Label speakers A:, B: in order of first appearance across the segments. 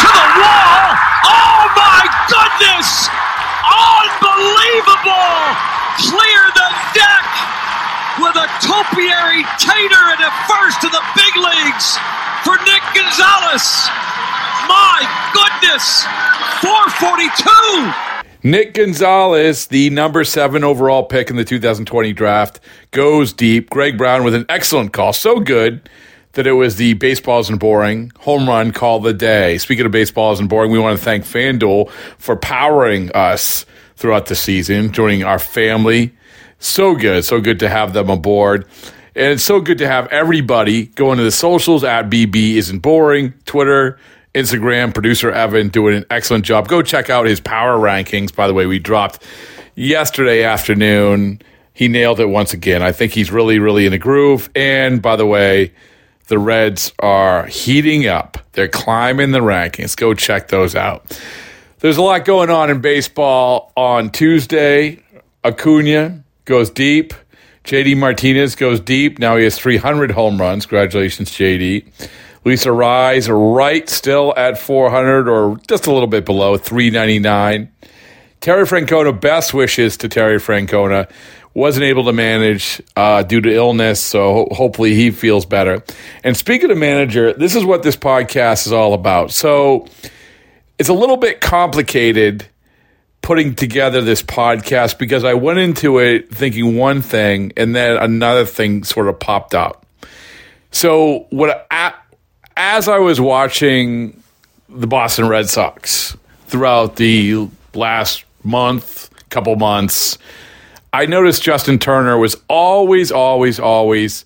A: to the wall. Oh my goodness! Unbelievable! Clear the deck with a topiary tater and a first to the big leagues for Nick Gonzales. My goodness! 442!
B: Nick Gonzales, the number seven overall pick in the 2020 draft, goes deep. Greg Brown with an excellent call. So good that it was the baseball isn't boring home run call the day. Speaking of baseball isn't boring, we want to thank FanDuel for powering us throughout the season, joining our family. So good, so good to have them aboard. And it's so good to have everybody going to the socials at BB isn't boring, Twitter, Instagram, producer Evan doing an excellent job. Go check out his power rankings. By the way, we dropped yesterday afternoon. He nailed it once again. I think he's really, really in a groove. And by the way, the Reds are heating up. They're climbing the rankings. Go check those out. There's a lot going on in baseball on Tuesday. Acuna goes deep. JD Martinez goes deep. Now he has 300 home runs. Congratulations, JD. Luis Arraez right still at 400 or just a little bit below 399. Terry Francona, best wishes to Terry Francona wasn't able to manage uh, due to illness, so hopefully he feels better. And speaking of manager, this is what this podcast is all about. So it's a little bit complicated putting together this podcast because I went into it thinking one thing and then another thing sort of popped up. So what as I was watching the Boston Red Sox throughout the last month, couple months, I noticed Justin Turner was always, always, always,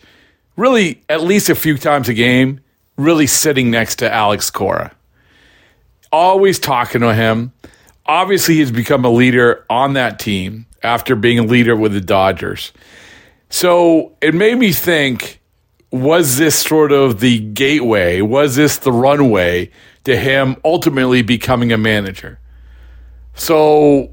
B: really at least a few times a game, really sitting next to Alex Cora. Always talking to him. Obviously, he's become a leader on that team after being a leader with the Dodgers. So it made me think was this sort of the gateway? Was this the runway to him ultimately becoming a manager? So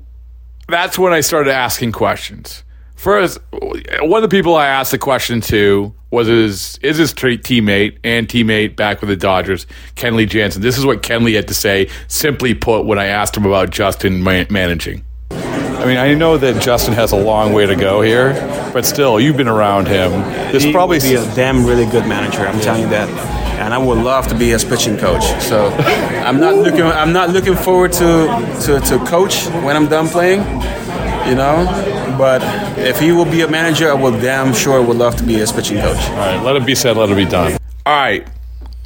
B: that's when I started asking questions. First, one of the people I asked the question to was his is his teammate and teammate back with the Dodgers, Kenley Jansen. This is what Kenley had to say, simply put, when I asked him about Justin managing. I mean, I know that Justin has a long way to go here, but still, you've been around him.
C: This he probably be a damn really good manager. I'm yeah. telling you that and I would love to be his pitching coach. So I'm not looking. I'm not looking forward to, to, to coach when I'm done playing. You know, but if he will be a manager, I will damn sure would love to be his pitching coach.
B: All right, let it be said. Let it be done. All right,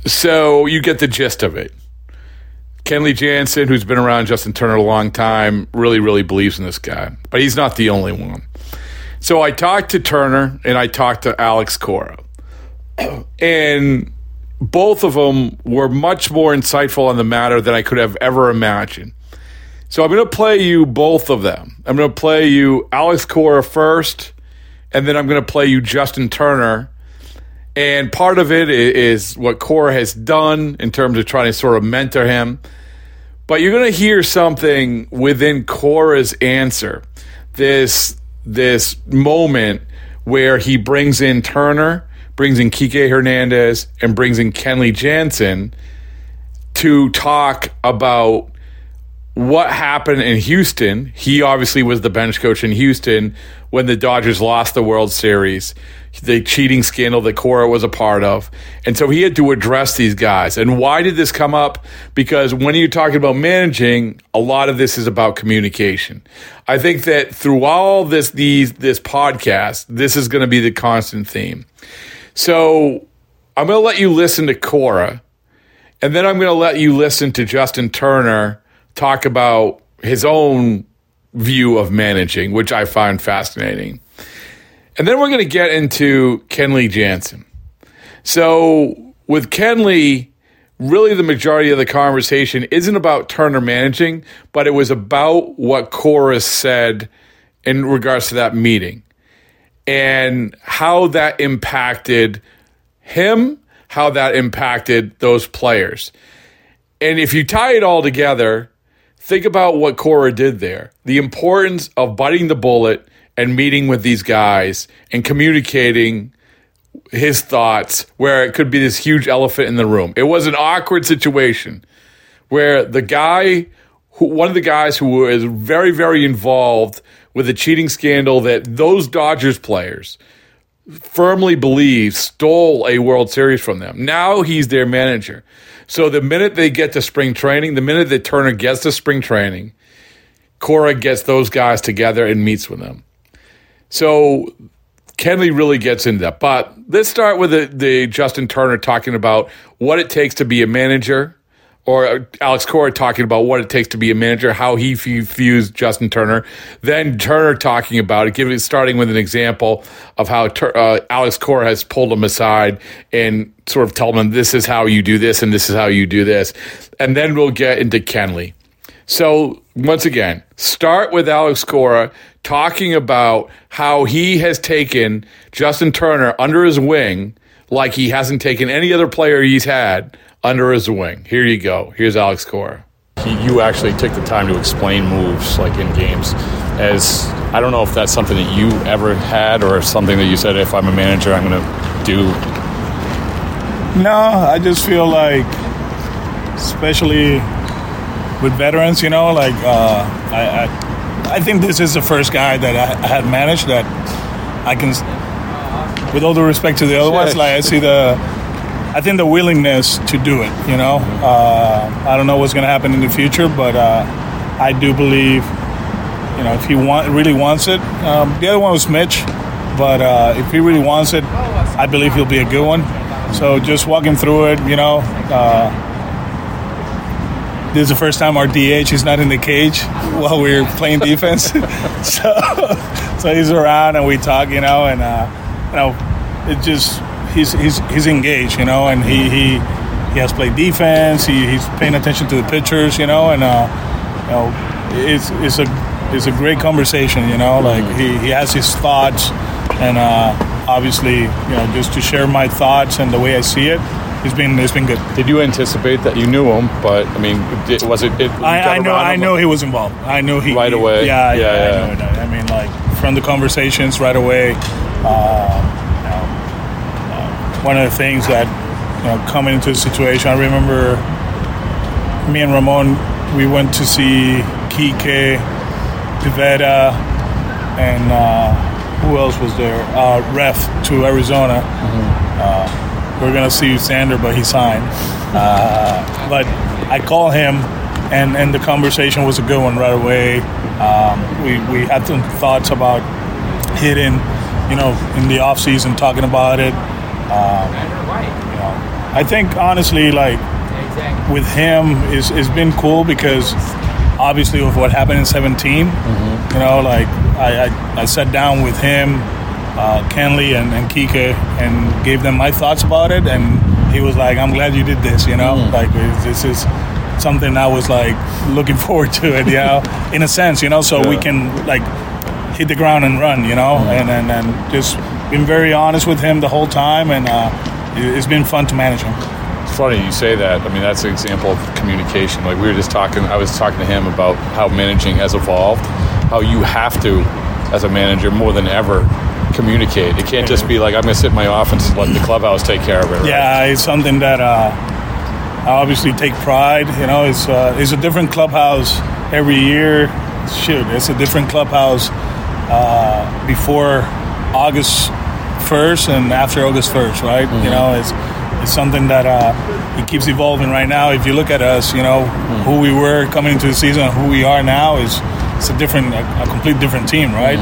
B: so you get the gist of it. Kenley Jansen, who's been around Justin Turner a long time, really, really believes in this guy, but he's not the only one. So I talked to Turner and I talked to Alex Cora, and both of them were much more insightful on the matter than I could have ever imagined. So I'm going to play you both of them. I'm going to play you Alex Cora first, and then I'm going to play you Justin Turner. And part of it is what Cora has done in terms of trying to sort of mentor him. But you're going to hear something within Cora's answer. This this moment where he brings in Turner, brings in Kike Hernandez, and brings in Kenley Jansen to talk about what happened in Houston. He obviously was the bench coach in Houston when the Dodgers lost the World Series, the cheating scandal that Cora was a part of. And so he had to address these guys. And why did this come up? Because when you're talking about managing, a lot of this is about communication. I think that through all this these this podcast, this is going to be the constant theme. So I'm going to let you listen to Cora, and then I'm going to let you listen to Justin Turner talk about his own view of managing, which I find fascinating. And then we're going to get into Kenley Jansen. So, with Kenley, really the majority of the conversation isn't about Turner managing, but it was about what Cora said in regards to that meeting and how that impacted him, how that impacted those players. And if you tie it all together, think about what Cora did there the importance of biting the bullet and meeting with these guys and communicating his thoughts where it could be this huge elephant in the room. It was an awkward situation where the guy who one of the guys who was very very involved with the cheating scandal that those Dodgers players firmly believe stole a World Series from them. Now he's their manager. So the minute they get to spring training, the minute that Turner gets to spring training, Cora gets those guys together and meets with them. So Kenley really gets into that. But let's start with the, the Justin Turner talking about what it takes to be a manager or Alex Cora talking about what it takes to be a manager, how he views Justin Turner. Then Turner talking about it, giving starting with an example of how uh, Alex Cora has pulled him aside and sort of told him this is how you do this and this is how you do this, and then we'll get into Kenley. So once again, start with Alex Cora talking about how he has taken Justin Turner under his wing like he hasn't taken any other player he's had under his wing. Here you go. Here's Alex Cora.
D: You actually took the time to explain moves like in games. As I don't know if that's something that you ever had or something that you said, if I'm a manager, I'm going to do.
E: No, I just feel like, especially with veterans, you know, like uh, I, I, I think this is the first guy that I, I had managed that I can, with all the respect to the other ones, like I see the I think the willingness to do it. You know, uh, I don't know what's going to happen in the future, but uh, I do believe, you know, if he want really wants it. Um, the other one was Mitch, but uh, if he really wants it, I believe he'll be a good one. So just walking through it, you know. Uh, this is the first time our DH is not in the cage while we're playing defense, so so he's around and we talk, you know, and uh, you know, it just he's he's he's engaged, you know, and he he, he has played defense. He, he's paying attention to the pitchers, you know, and uh, you know, it's it's a it's a great conversation, you know. Like he, he has his thoughts, and uh, obviously, you know, just to share my thoughts and the way I see it. It's been it's been good.
D: Did you anticipate that you knew him? But I mean, was it? it
E: I, I know I know he was involved. I knew he
D: right away.
E: Yeah, yeah, yeah. yeah. I, I, mean, like from the conversations right away. Uh, one of the things that you know coming into the situation. I remember me and Ramon. We went to see Kike, Pivetta, and uh, who else was there? Uh, Ref to Arizona. Mm-hmm. Uh, we are gonna see Sander, but he signed. Uh, but I call him, and and the conversation was a good one right away. Um, we we had some thoughts about hitting, you know, in the off season, talking about it. Um, you know, I think honestly, like with him, is it's been cool because obviously with what happened in 17, mm-hmm. you know, like I, I, I, sat down with him, uh, Kenley and, and Kike, and gave them my thoughts about it, and he was like, "I'm glad you did this," you know, mm-hmm. like this is something I was like looking forward to it, you know, in a sense, you know, so yeah. we can like hit the ground and run, you know, mm-hmm. and, and and just been very honest with him the whole time, and uh, it's been fun to manage him.
B: It's funny you say that. I mean, that's an example of communication. Like we were just talking, I was talking to him about how managing has evolved, how you have to, as a manager, more than ever, communicate. It can't just be like I'm going to sit in my office and let the clubhouse take care of it. right?
E: Yeah, it's something that uh, I obviously take pride. You know, it's uh, it's a different clubhouse every year. Shoot, it's a different clubhouse uh, before August first and after August first, right? You know, it's it's something that uh, it keeps evolving right now. If you look at us, you know, who we were coming into the season and who we are now is it's a different, a, a complete different team, right?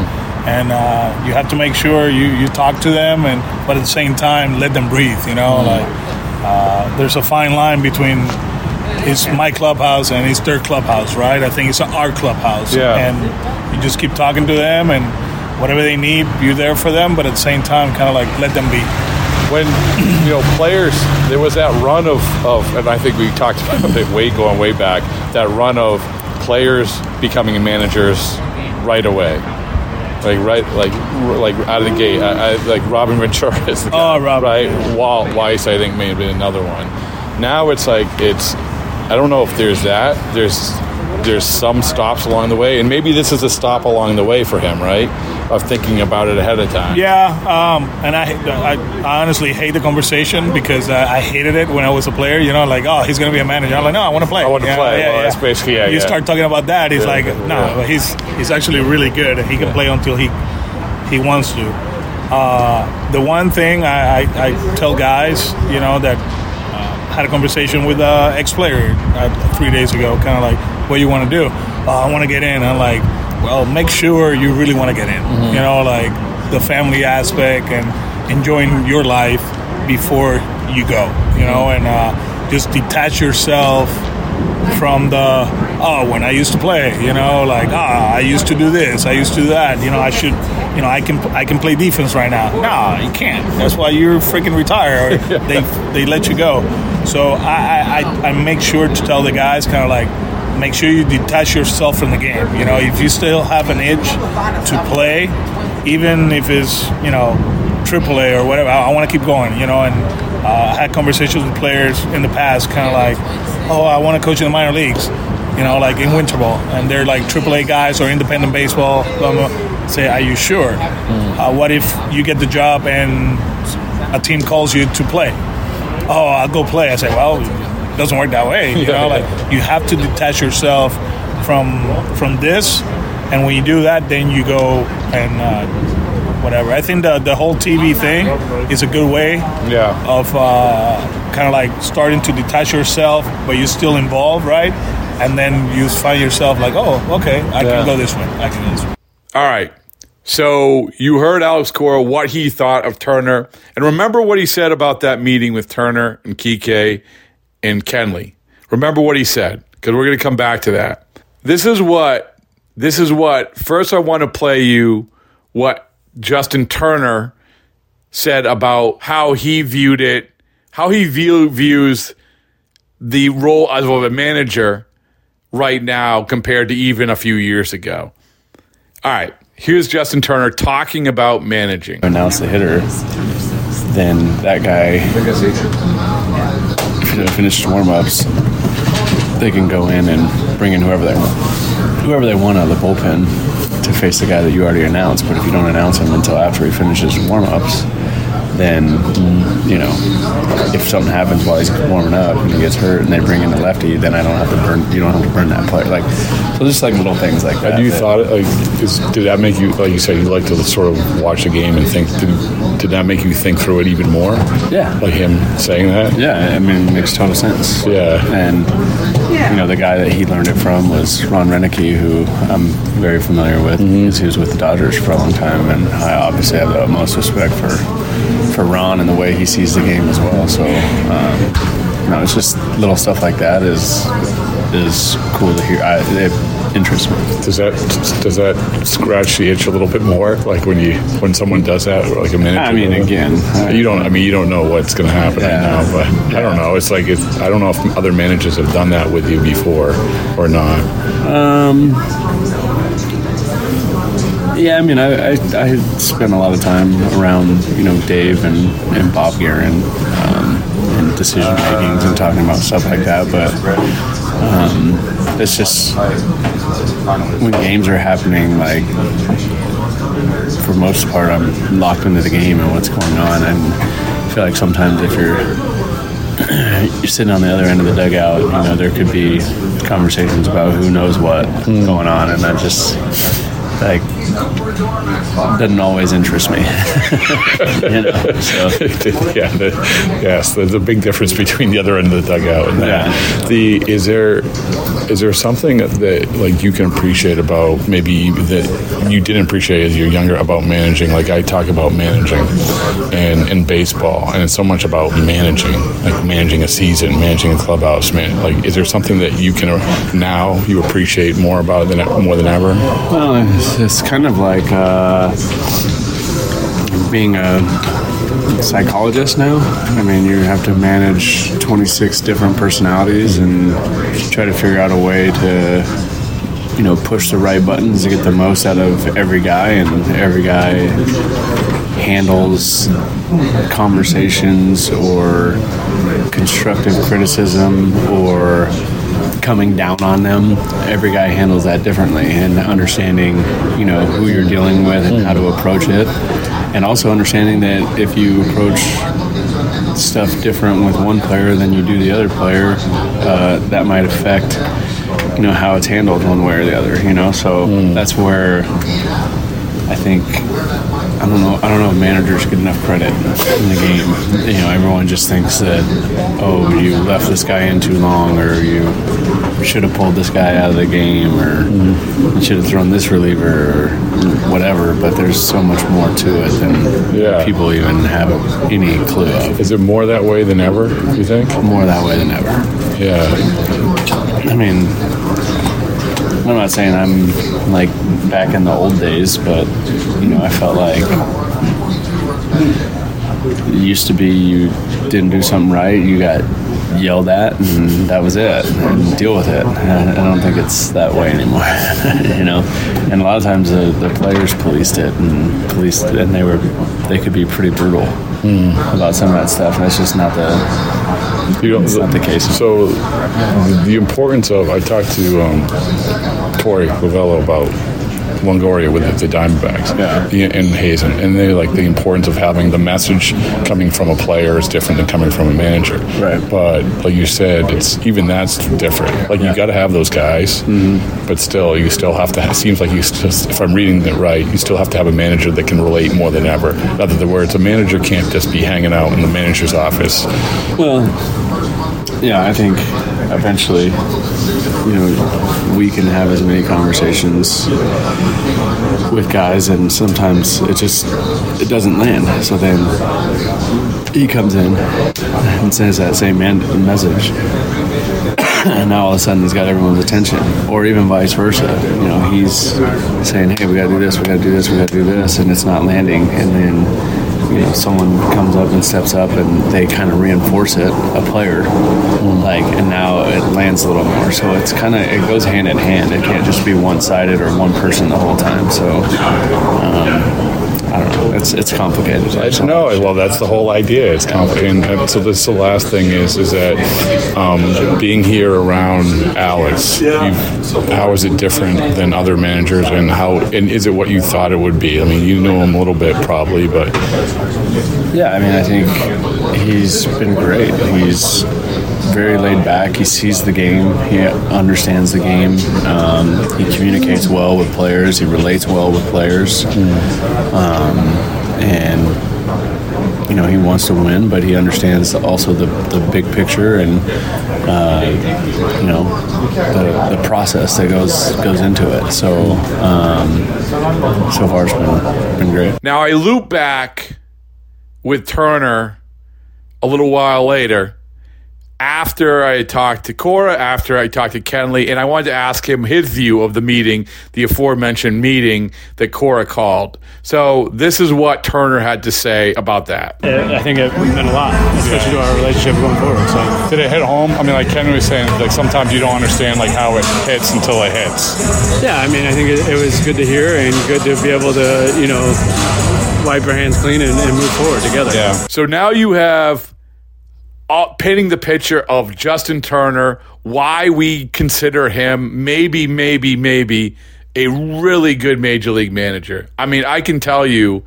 E: And uh, you have to make sure you, you talk to them, and but at the same time let them breathe. You know, like uh, there's a fine line between it's my clubhouse and it's their clubhouse, right? I think it's our clubhouse,
B: Yeah.
E: and you just keep talking to them and whatever they need, you're there for them, but at the same time, kind of like let them be.
B: when you know players there was that run of, of and i think we talked about it way going way back that run of players becoming managers right away. Like right like like out of the gate. I, I, like robin ventura is the oh, guy,
E: Oh, Rob.
B: right? Walt weiss i think may have been another one. Now it's like it's i don't know if there's that there's there's some stops along the way and maybe this is a stop along the way for him right of thinking about it ahead of time
E: Yeah, um, and I, I, I honestly hate the conversation because uh, I hated it when I was a player. You know, like, oh, he's going to be a manager. I'm like, no, I want to play. I
B: want to play. Well, that's basically- yeah,
E: You
B: yeah.
E: start talking about that, he's
B: Yeah,
E: like, no,
B: yeah.
E: but he's he's actually really good. He can play until he he wants to. Uh, the one thing I, I, I tell guys, you know, that uh, had a conversation with an ex-player uh, three days ago, kind of like, what you want to do? Oh, I want to get in. I'm like, well, make sure you really want to get in.
B: Mm-hmm.
E: You know, like the family aspect and enjoying your life before you go. You know,
B: Mm-hmm.
E: and uh, just detach yourself from the oh when I used to play, you know, like ah I used to do this, I used to do that, you know, I should, you know, I can I can play defense right now. No, you can't. That's why you're freaking retired. Or they they let you go. So I I, I I make sure to tell the guys kind of like make sure you detach yourself from the game. You know, if you still have an itch to play, even if it's you know AAA or whatever, I, I want to keep going. You know, and uh, I had conversations with players in the past, kind of like, oh, I want to coach in the minor leagues. You know, like in winter ball, and they're like AAA guys or independent baseball. Blah, blah. Say, are you sure? Uh, what if you get the job and a team calls you to play? Oh, I'll go play. I say, well, doesn't work that way. You
B: Yeah,
E: know,
B: yeah.
E: like you have to detach yourself from from this, and when you do that, then you go and uh, whatever. I think the the whole TV thing is a good way
B: yeah
E: of uh, kind of like starting to detach yourself, but you're still involved, right? And then you find yourself like, oh, okay, I
B: Yeah.
E: can go this way. I can go this way.
B: All right. So you heard Alex Cora what he thought of Turner, and remember what he said about that meeting with Turner and Kike and Kenley. Remember what he said because we're going to come back to that. This is what this is what first I want to play you what Justin Turner said about how he viewed it, how he view, views the role as of a manager right now compared to even a few years ago. All right, here's Justin Turner talking about managing.
F: announce the hitter, then that guy fin- finished warm ups. They can go in and bring in whoever they want, whoever they want out of the bullpen to face the guy that you already announced. But if you don't announce him until after he finishes warm ups, then you know if something happens while he's warming up and he gets hurt and they bring in the lefty, then I don't have to burn. You don't have to burn that play. Like so, just like little things like that.
B: Had you
F: that-
B: thought it like is, did that make you like you said you like to sort of watch the game and think did, did that make you think through it even more?
F: Yeah.
B: Like him saying that?
F: Yeah, I mean, it makes total sense.
B: Yeah.
F: And, you know, the guy that he learned it from was Ron Roenicke, who I'm very familiar with mm-hmm. because he was with the Dodgers for a long time. And I obviously have the utmost respect for, for Ron and the way he sees the game as well. So, um, you know, it's just little stuff like that is is cool to hear. I, it interests me.
B: Does that does that scratch the itch a little bit more? Like when you when someone does that, like a manager.
F: I mean, again,
B: you don't. I mean, you don't know what's going to happen right now. But I don't know. It's like it's, I don't know if other managers have done that with you before or not.
F: Um, yeah, I mean, I, I, I spent a lot of time around, you know, Dave and, and Bob Geren, um, and decision makings and talking about stuff like that. But um, it's just when games are happening, like for most part, I'm locked into the game and what's going on, and I feel like sometimes if you're you're sitting on the other end of the dugout, you know, there could be conversations about who knows what going on, and that just like doesn't always interest me. you know, so.
B: yeah, the, yes, there's a big difference between the other end of the dugout and that. The is there is there something that like you can appreciate about maybe that you didn't appreciate as you're younger about managing? Like I talk about managing and in baseball, and it's so much about managing, like managing a season, managing a clubhouse. Man, like is there something that you can now you appreciate more about than more than ever?
F: Well, it's, it's kind of like uh, being a psychologist now. I mean, you have to manage 26 different personalities and try to figure out a way to, you know, push the right buttons to get the most out of every guy, and every guy handles conversations or constructive criticism or coming down on them. Every guy handles that differently, and understanding, you know, who you're dealing with and how to approach it, and also understanding that if you approach stuff different with one player than you do the other player, uh, that might affect, you know, how it's handled one way or the other. You know, so that's where I think I don't know. I don't know if managers get enough credit in the game. You know, everyone just thinks that oh, you left this guy in too long, or you should have pulled this guy out of the game, or you should have thrown this reliever, or whatever. But there's so much more to it than people even have any clue of.
B: Is it more that way than ever? You think?
F: More that way than ever.
B: Yeah.
F: I mean, I'm not saying I'm like back in the old days, but you know, I felt like it used to be you didn't do something right, you got yelled at, and that was it, and deal with it. I don't think it's that way anymore, you know. And a lot of times the, the players policed it and policed, it, and they were they could be pretty brutal about some of that stuff. And that's just not the
B: you know,
F: it's not the case.
B: So, the importance of I talked to um, Torey Lovullo about Longoria with the, the Diamondbacks yeah. and Hazen, and they like the importance of having the message coming from a player is different than coming from a manager.
F: Right.
B: But like you said, it's even that's different. Like you got to have those guys,
F: Mm-hmm.
B: but still, you still have to. It seems like you just, if I'm reading it right, you still have to have a manager that can relate more than ever. In other words, a manager can't just be hanging out in the manager's office.
F: Well, yeah, I think eventually, you know, we can have as many conversations with guys, and sometimes it just it doesn't land. So then he comes in and says that same message. And now all of a sudden he's got everyone's attention, or even vice versa. You know, he's saying, "Hey, we got to do this, we got to do this, we got to do this," and it's not landing. And then you know someone comes up and steps up and they kind of reinforce it a player. Like and now it lands a little more. So it's kind of it goes hand in hand. It can't just be one-sided or one person the whole time. So um, I don't know. It's it's complicated.
B: It's, no, well, that's the whole idea. It's complicated. And so this the last thing is is that um, being here around Alex, you've- how is it different than other managers, and how and is it what you thought it would be? I mean, you know him a little bit probably, but
F: Yeah, I mean, I think he's been great. He's very laid back. He sees the game. He understands the game. Um, he communicates well with players. He relates well with players. Um, and you know he wants to win, but he understands also the, the big picture and uh, you know the, the process that goes goes into it. So um, so far it's been been great.
B: Now I loop back with Turner a little while later after I talked to Cora, after I talked to Kenley, and I wanted to ask him his view of the meeting, the aforementioned meeting that Cora called. So this is what Turner had to say about that.
G: I think it meant a lot, especially to our relationship going forward. So
B: Did it hit home? I mean, like Ken was saying, like sometimes you don't understand like how it hits until it hits.
G: yeah, I mean, I think it, it was good to hear and good to be able to, you know, wipe our hands clean and, and move forward together.
B: Yeah. So now you have uh, painting the picture of Justin Turner, why we consider him maybe, maybe, maybe a really good major league manager. I mean, I can tell you,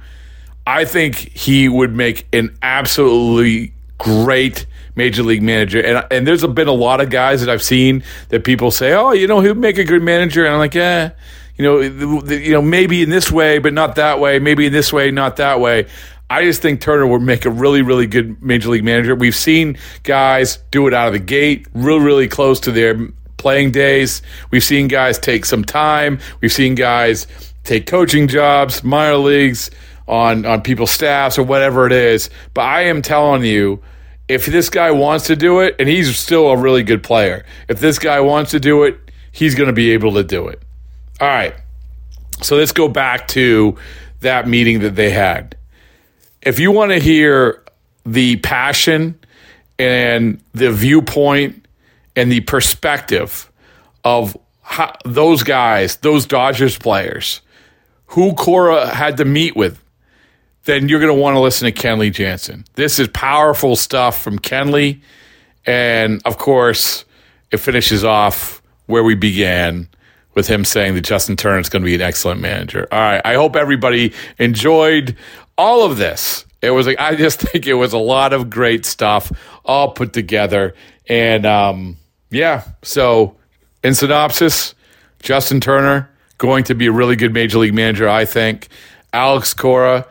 B: I think he would make an absolutely great major league manager. And and there's been a lot of guys that I've seen that people say, oh, you know, he'd make a good manager, and I'm like, yeah. You know, you know, maybe in this way, but not that way. Maybe in this way, not that way. I just think Turner would make a really, really good major league manager. We've seen guys do it out of the gate, really, really close to their playing days. We've seen guys take some time. We've seen guys take coaching jobs, minor leagues, on on people's staffs or whatever it is. But I am telling you, if this guy wants to do it, and he's still a really good player, if this guy wants to do it, he's going to be able to do it. All right. So let's go back to that meeting that they had. If you want to hear the passion and the viewpoint and the perspective of how, those guys, those Dodgers players, who Cora had to meet with, then you're going to want to listen to Kenley Jansen. This is powerful stuff from Kenley. And of course, it finishes off where we began with him saying that Justin Turner is going to be an excellent manager. All right. I hope everybody enjoyed all of this. It was like, I just think it was a lot of great stuff all put together. And um, yeah, so in synopsis, Justin Turner going to be a really good major league manager, I think. Alex Cora,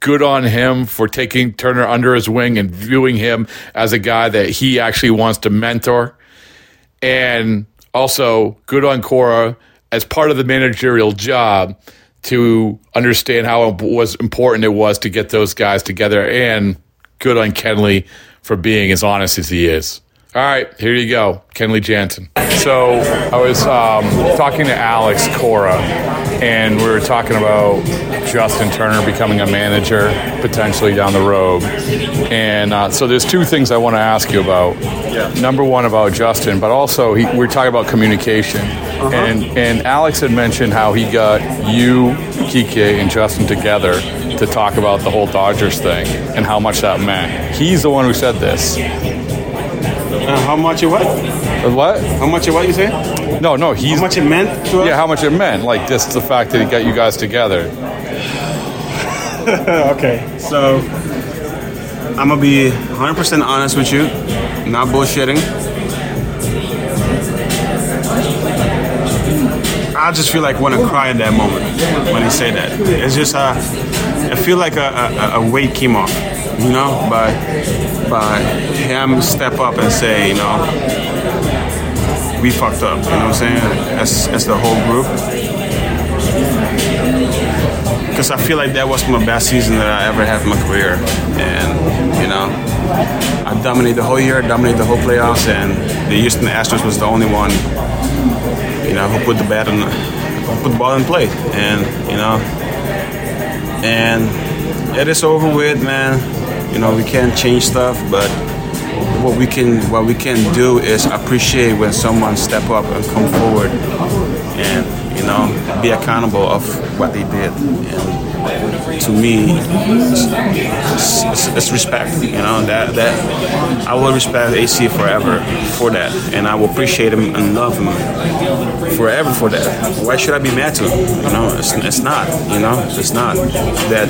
B: good on him for taking Turner under his wing and viewing him as a guy that he actually wants to mentor. And also, good on Cora as part of the managerial job to understand how was important it was to get those guys together. And good on Kenley for being as honest as he is. All right, here you go, Kenley Jansen. So I was um, talking to Alex Cora, and we were talking about Justin Turner becoming a manager potentially down the road. And uh, so there's two things I want to ask you about. Yeah. Number one about Justin, but also he, we are talking about communication. Uh-huh. And and Alex had mentioned how he got you, Kike, and Justin together to talk about the whole Dodgers thing and how much that meant. He's the one who said this.
C: Uh, how much it what?
B: Uh, what?
C: How much it what you say?
B: No, no. He's
C: how much it meant to us?
B: Yeah, how much it meant. Like just the fact that he got you guys together.
C: okay, so I'm gonna be 100% honest with you, not bullshitting. I just feel like want to cry in that moment when he say that. It's just uh, I feel like a, a, a weight came off, you know, by by him step up and say, you know, we fucked up. You know what I'm saying? As as the whole group. Because I feel like that was my best season that I ever had in my career, and you know, I dominated the whole year, dominated the whole playoffs, and the Houston Astros was the only one you know, who put the bat in, put the ball in play, and you know, and it is over with, man. You know, we can't change stuff, but what we can what we can do is appreciate when someone step up and come forward, and you know, be accountable of what they did. And to me, it's, it's, it's, respect. You know that that I will respect AC forever for that, and I will appreciate him and love him forever for that. Why should I be mad to him? You know, it's, it's not. You know, it's not that.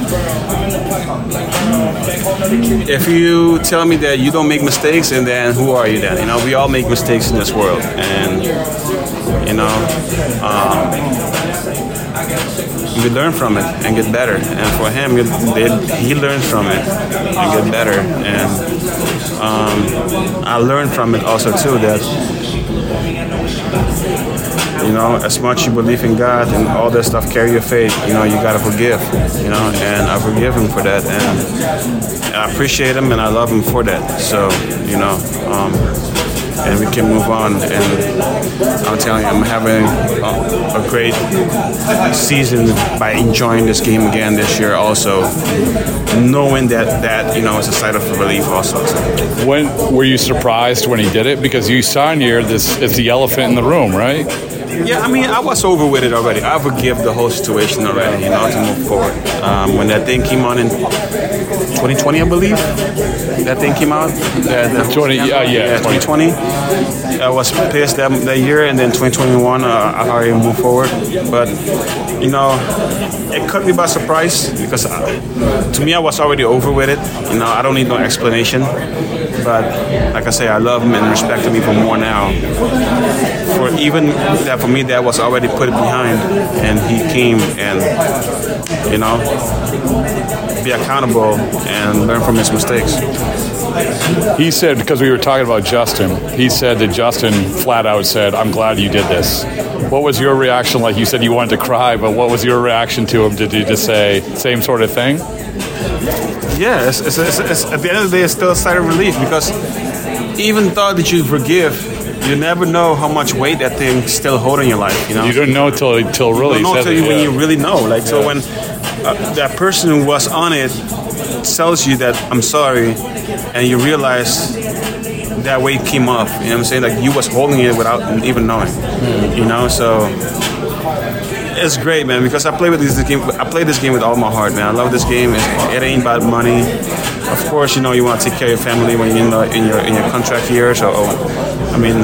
C: If you tell me that you don't make mistakes, and then who are you then? You know, we all make mistakes in this world, and you know. Um, we learn from it and get better. And for him, he learns from it and get better. And um, I learned from it also too that you know, as much you believe in God and all that stuff, carry your faith. You know, you gotta forgive. You know, and I forgive him for that, and, and I appreciate him and I love him for that. So, you know. Um, and we can move on. And I'm telling you, I'm having a, a great season by enjoying this game again this year. Also, knowing that that you know is a side of relief. Also,
B: when were you surprised when he did it? Because you saw here this it's the elephant in the room, right?
C: Yeah, I mean, I was over with it already. I forgive the whole situation already, you know, to move forward. Um, when that thing came on in 2020, I believe, that thing came out. The, the
B: 20, yeah, yeah,
C: 2020. I was pissed that, that year, and then 2021, uh, I already moved forward. But, you know, it caught me by surprise because uh, to me, I was already over with it. You know, I don't need no explanation. But like I say, I love him and respect him even more now. For even that, for me, that was already put behind, and he came and you know be accountable and learn from his mistakes.
B: He said because we were talking about Justin. He said that Justin flat out said, "I'm glad you did this." What was your reaction? Like you said, you wanted to cry, but what was your reaction to him? Did you just say same sort of thing?
C: Yeah, it's, it's, it's, at the end of the day, it's still a sigh of relief because even thought that you forgive, you never know how much weight that thing's still holding in your life. You know,
B: You don't know till till really.
C: you don't know till you, when you really know. Like so,
B: Yeah.
C: when uh, that person who was on it tells you that I'm sorry, and you realize that weight came off. You know what I'm saying? Like you was holding it without even knowing. You know, so it's great, man. Because I play with this game. I play this game with all my heart, man. I love this game. It, it ain't about money. Of course, you know you want to take care of your family when you're in, the, in your in your contract years, or, or I mean,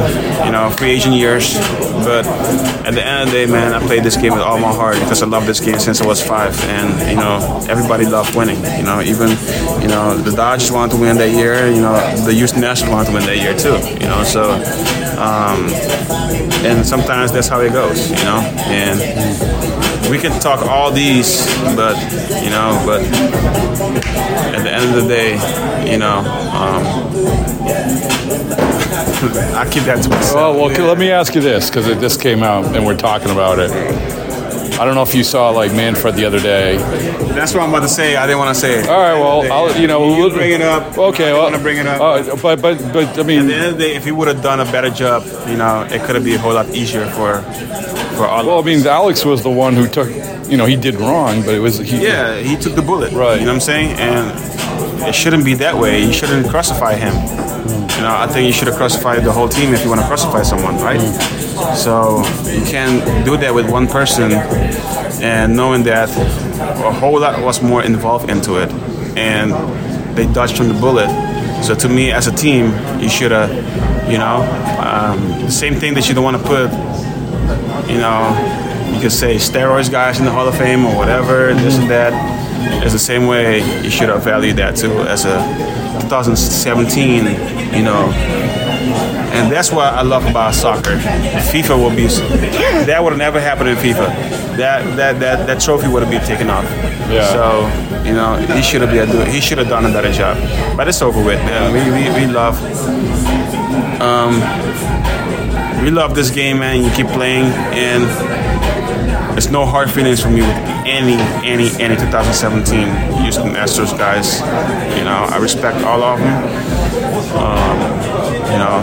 C: you know, free agent years. But at the end of the day, man, I played this game with all my heart because I love this game since I was five, and you know, everybody loved winning. You know, even you know the Dodgers wanted to win that year. You know, the Houston Nationals wanted to win that year too. You know, so. Um, and sometimes that's how it goes, you know. And we can talk all these, but you know, but at the end of the day, you know, um, I keep that to myself.
B: Well, well, let me ask you this because this came out and we're talking about it. I don't know if you saw like Manfred the other day.
C: That's what I'm about to say. I didn't want to say it.
B: All right, well, I'll, you know,
C: You
B: we'll
C: bring it up.
B: Okay, well,
C: want to bring it up.
B: Uh, but but but I mean,
C: At the end of the day, if he would have done a better job, you know, it could have been a whole lot easier for for all.
B: well, I mean, Alex was the one who took. You know, he did wrong, but it was he.
C: Yeah, he took the bullet.
B: Right.
C: You know what I'm saying? And it shouldn't be that way. You shouldn't crucify him. You know, I think you should have crucified the whole team if you want to crucify someone, right? So you can't do that with one person and knowing that a whole lot was more involved into it and they dodged from the bullet. So to me, as a team, you should have, you know, um, the same thing that you don't want to put, you know, you could say steroids guys in the Hall of Fame or whatever, this and that. It's the same way you should have valued that too as a 2017, you know. And that's what I love about soccer. FIFA will be that would have never happened in FIFA. That that that, that trophy would have been taken off.
B: Yeah.
C: So you know he should have been he should have done a better job. But it's over with. Man. We, we, we love um, we love this game, man. You keep playing, and there's no hard feelings for me with any, any, any 2017 Houston Astros guys. You know, I respect all of them. Um, you know,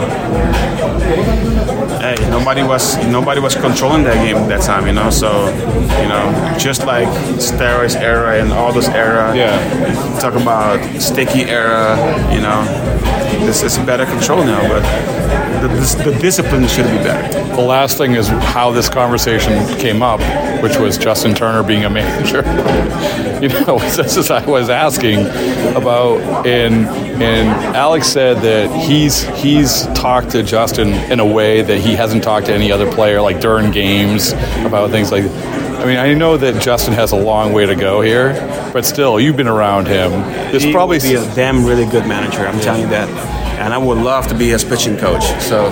C: hey, nobody was nobody was controlling that game at that time. You know, so you know, just like steroids era and all those era.
B: Yeah.
C: Talk about sticky era. You know, this is better control now, but the, the, the discipline should be better.
B: The last thing is how this conversation came up, which was Justin Turner being a manager. you know, this is I was asking about, and and Alex said that he's he's talked to Justin in a way that he hasn't talked to any other player, like during games about things like. I mean, I know that Justin has a long way to go here, but still, you've been around him.
C: He
B: probably
C: be a damn really good manager. I'm telling you that, and I would love to be his pitching coach. So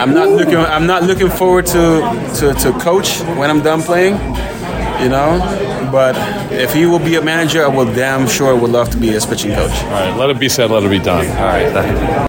C: I'm not looking. I'm not looking forward to, to to coach when I'm done playing. You know, but if he will be a manager, I will damn sure would love to be his pitching coach.
B: All right, let it be said, let it be done. All right.